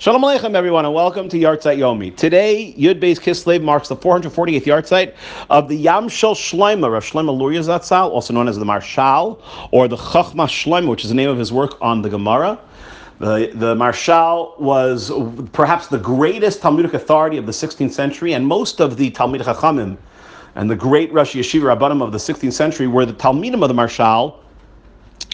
Shalom Aleichem, everyone, and welcome to Yahrzeit Yomi. Today, Yud Beis Kislev marks the 448th Yahrzeit of the Yam Shel Shlomo, Rav Shlomo Luria Zatzal, also known as the Marshal, or the Chachma Shlomo, which is the name of his work on the Gemara. The, the Maharshal was perhaps the greatest Talmudic authority of the 16th century, and most of the Talmid Chachamim and the great Rosh Yeshiva Rabbanim of the 16th century were the Talmidim of the Maharshal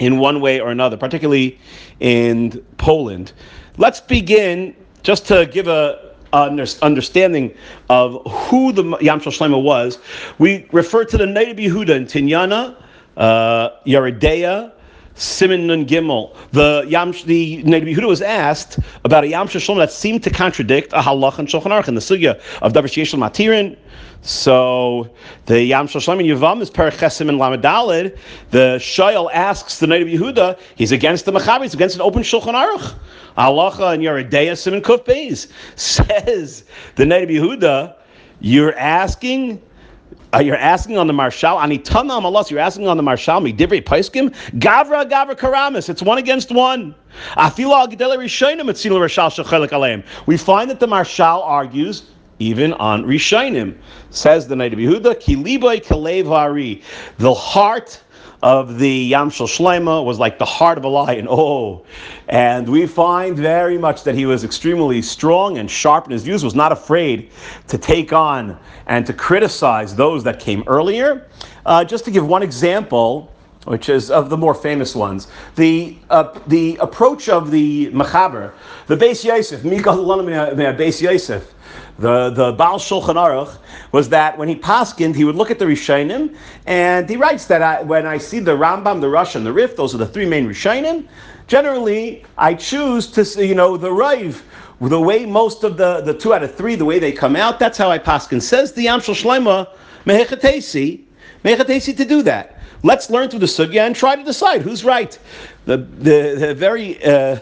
in one way or another, particularly in Poland. Let's begin just to give a understanding of who the Yam Shlomo was. We refer to the Noda BiYehuda in Tinyana, uh, Yoreh Deah, Simon Nun Gimel. The Yam, the Noda BiYehuda was asked about a Yam Shlomo that seemed to contradict a halach and Shulchan Aruch in the sugya of Davar Sheish Matirin. So the Yam Shel Shlomo Yavam is Parachesim and Lamadalid. The Shail asks the Noda BiYehuda, he's against the Mechaber, he's against an open Shulchan Aruch. Halacha and Yoreh Deah Simon Kuf Beis says the Native Yehuda, you're asking uh, you're asking on the Maharshal, Anitana Amalas, you're asking on the Maharshal, Midivri Paiskim, Gavra Gavra Karamis, it's one against one. We find that the marshal argues even on Rishonim. Says the Noda BiYehuda, Kiliboy Kalev the heart of the Yam Shel Shlema was like the heart of a lion. Oh, and we find very much that he was extremely strong and sharp in his views, was not afraid to take on and to criticize those that came earlier. Uh, just to give one example, which is of the more famous ones. The uh, the approach of the Mechaber, the Beis Yosef, Beis Yosef, the, the Baal Shulchan Aruch was that when he paskined, he would look at the Rishonim, and he writes that I, when I see the Rambam, the Rosh, and the Rif, those are the three main Rishonim, generally I choose to, you know, the Rive, the way most of the, the two out of three, the way they come out, that's how I paskin. Says the Yam Shel Shlema, Mehechatesi, Mehechatesi to do that. Let's learn through the sugya and try to decide who's right. The, the, the very uh,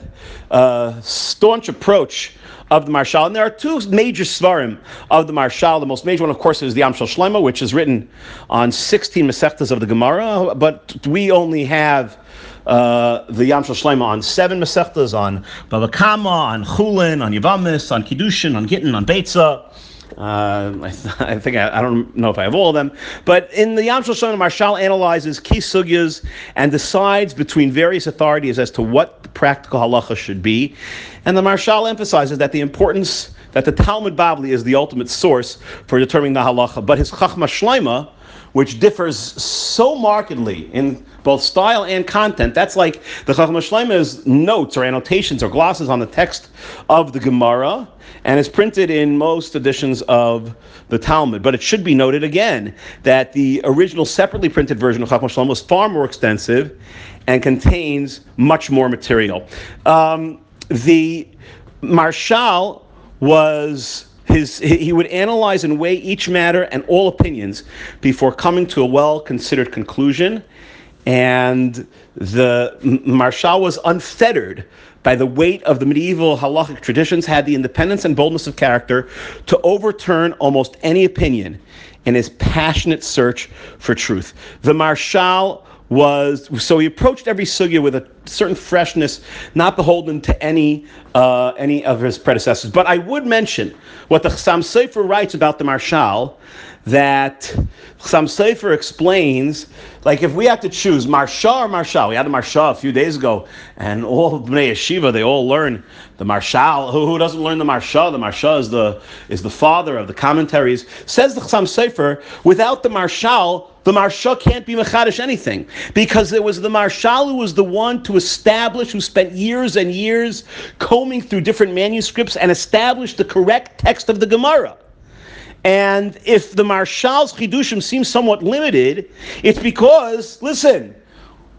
uh, staunch approach of the Marshal. And there are two major svarim of the Marshal. The most major one, of course, is the Yam Shel Shlomo, which is written on 16 Masechtas of the Gemara, but we only have uh, the Yam Shel Shlomo on seven Masechtas, on Bava Kama, on Chulin, on Yavamis, on Kiddushin, on Gittin, on Beitza. Uh, I, th- I, think I, I, don't know if I have all of them, but in the Yam Shel Shlomo, Maharshal analyzes key sugyas and decides between various authorities as to what the practical halacha should be. And the Marshal emphasizes that the importance that the Talmud Bavli is the ultimate source for determining the halacha, but his Chachma Shleima, which differs so markedly in both style and content. That's like the Chachma Shleima's notes or annotations or glosses on the text of the Gemara, and is printed in most editions of the Talmud. But it should be noted again that the original separately printed version of Chachma Shleima was far more extensive and contains much more material. Um, the Marshal was his, he would analyze and weigh each matter and all opinions before coming to a well considered conclusion. And the marshal was unfettered by the weight of the medieval halachic traditions, had the independence and boldness of character to overturn almost any opinion in his passionate search for truth. The Maharshal was so he approached every sugya with a certain freshness, not beholden to any uh, any of his predecessors. But I would mention what the Chassam Sofer writes about the Marshal, that Chassam Sofer explains, like if we have to choose Marshal or Maharshal, we had the Marshal a few days ago, and all Bnei Yeshiva, they all learn the Marshal. Who, who doesn't learn the Marshal? The Marshal is the, is the father of the commentaries. Says the Chassam Sofer, without the Maharshal, the Marsha can't be Mechadish anything because it was the Marshal who was the one to establish, who spent years and years combing through different manuscripts and established the correct text of the Gemara. And if the Marshal's Chidushim seems somewhat limited, it's because, listen,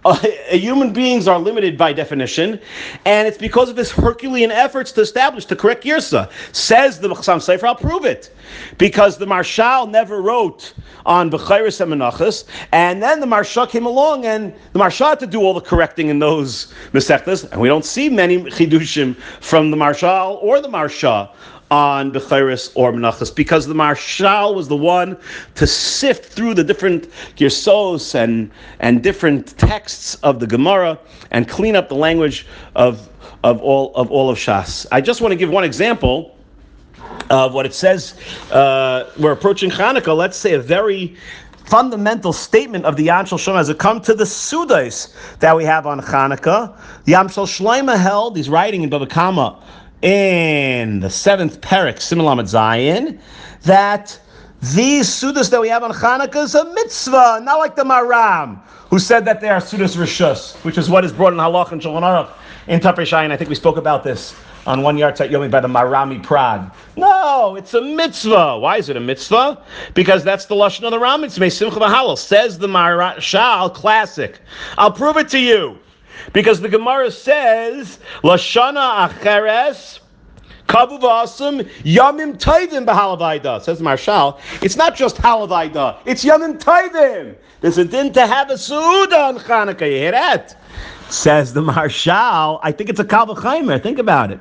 uh, human beings are limited by definition, and it's because of his Herculean efforts to establish the correct Girsa. Says the Chassam Sofer, I'll prove it. Because the Marshal never wrote on Bechiris and Menachas, and then the Maharsha came along, and the Maharsha had to do all the correcting in those Mesechtas, and we don't see many Chidushim from the Marshal or the Maharsha on Bechiris or Menachas because the Marshal was the one to sift through the different Girsos and, and different texts of the Gemara and clean up the language of of all of all of Shas. I just want to give one example of what it says. Uh, we're approaching Hanukkah. Let's say a very fundamental statement of the Yam Shel Shlomo as it comes to the Sudas that we have on Hanukkah. The Yam Shel Shlomo held, he's writing in Baba Kama in the seventh parak, Similamet Zion, that these Sudas that we have on Hanukkah is a mitzvah, not like the Maram, who said that they are Sudas Rishus, which is what is brought in Halach and Shulchan Aruch in Tafresh I think we spoke about this on one yard. yahrzeit yomi by the Marami Prad. No, it's a mitzvah. Why is it a mitzvah? Because that's the lashon of the Ram. It's Simcha. Says the Marashal classic. I'll prove it to you. Because the Gemara says lashana acheres. Kavu v'asum yamim taivim b'halavayda. Says Marshal, it's not just halavayda, it's yamim taivim. There's a din to have a suuda on Chanukah. You hear that? Says the Marshal, I think it's a Kal Vachomer. Think about it.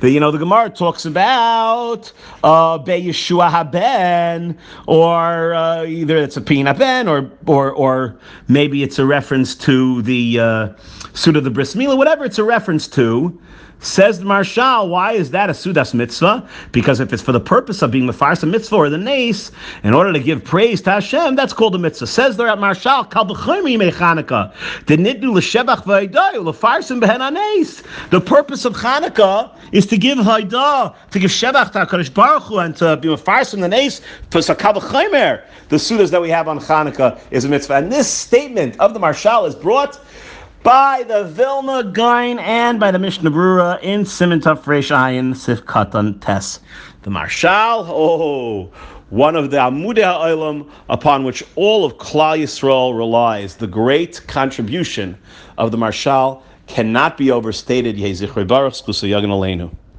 You know, the Gemara talks about uh, Be Yeshua Haben, or uh, either it's a Pina Ben, or, or, or maybe it's a reference to the uh, suit of the Bris Milah, whatever it's a reference to. Says the Marshal, why is that a Sudas mitzvah? Because if it's for the purpose of being the Farsa mitzvah or the nace, in order to give praise to Hashem, that's called a mitzvah. Says there at Marshal, Kal b'chaymi mechanukah. Didn't l'shebach v'aydayu l'farsim b'hen The purpose of Chanukah is to give haydah, to give shebach to HaKadosh Baruch Hu, and to be a farsim the nace for. The Sudas that we have on Chanukah is a mitzvah. And this statement of the Marshal is brought by the Vilna Gaon and by the Mishnah Brura in Simon Fresh Ayin Sif Katan Tes. The Marshal, oh, one of the Amudei Ha'olam upon which all of Klal Yisrael relies. The great contribution of the Marshal cannot be overstated. Zichri Baruch Skusa Aleinu.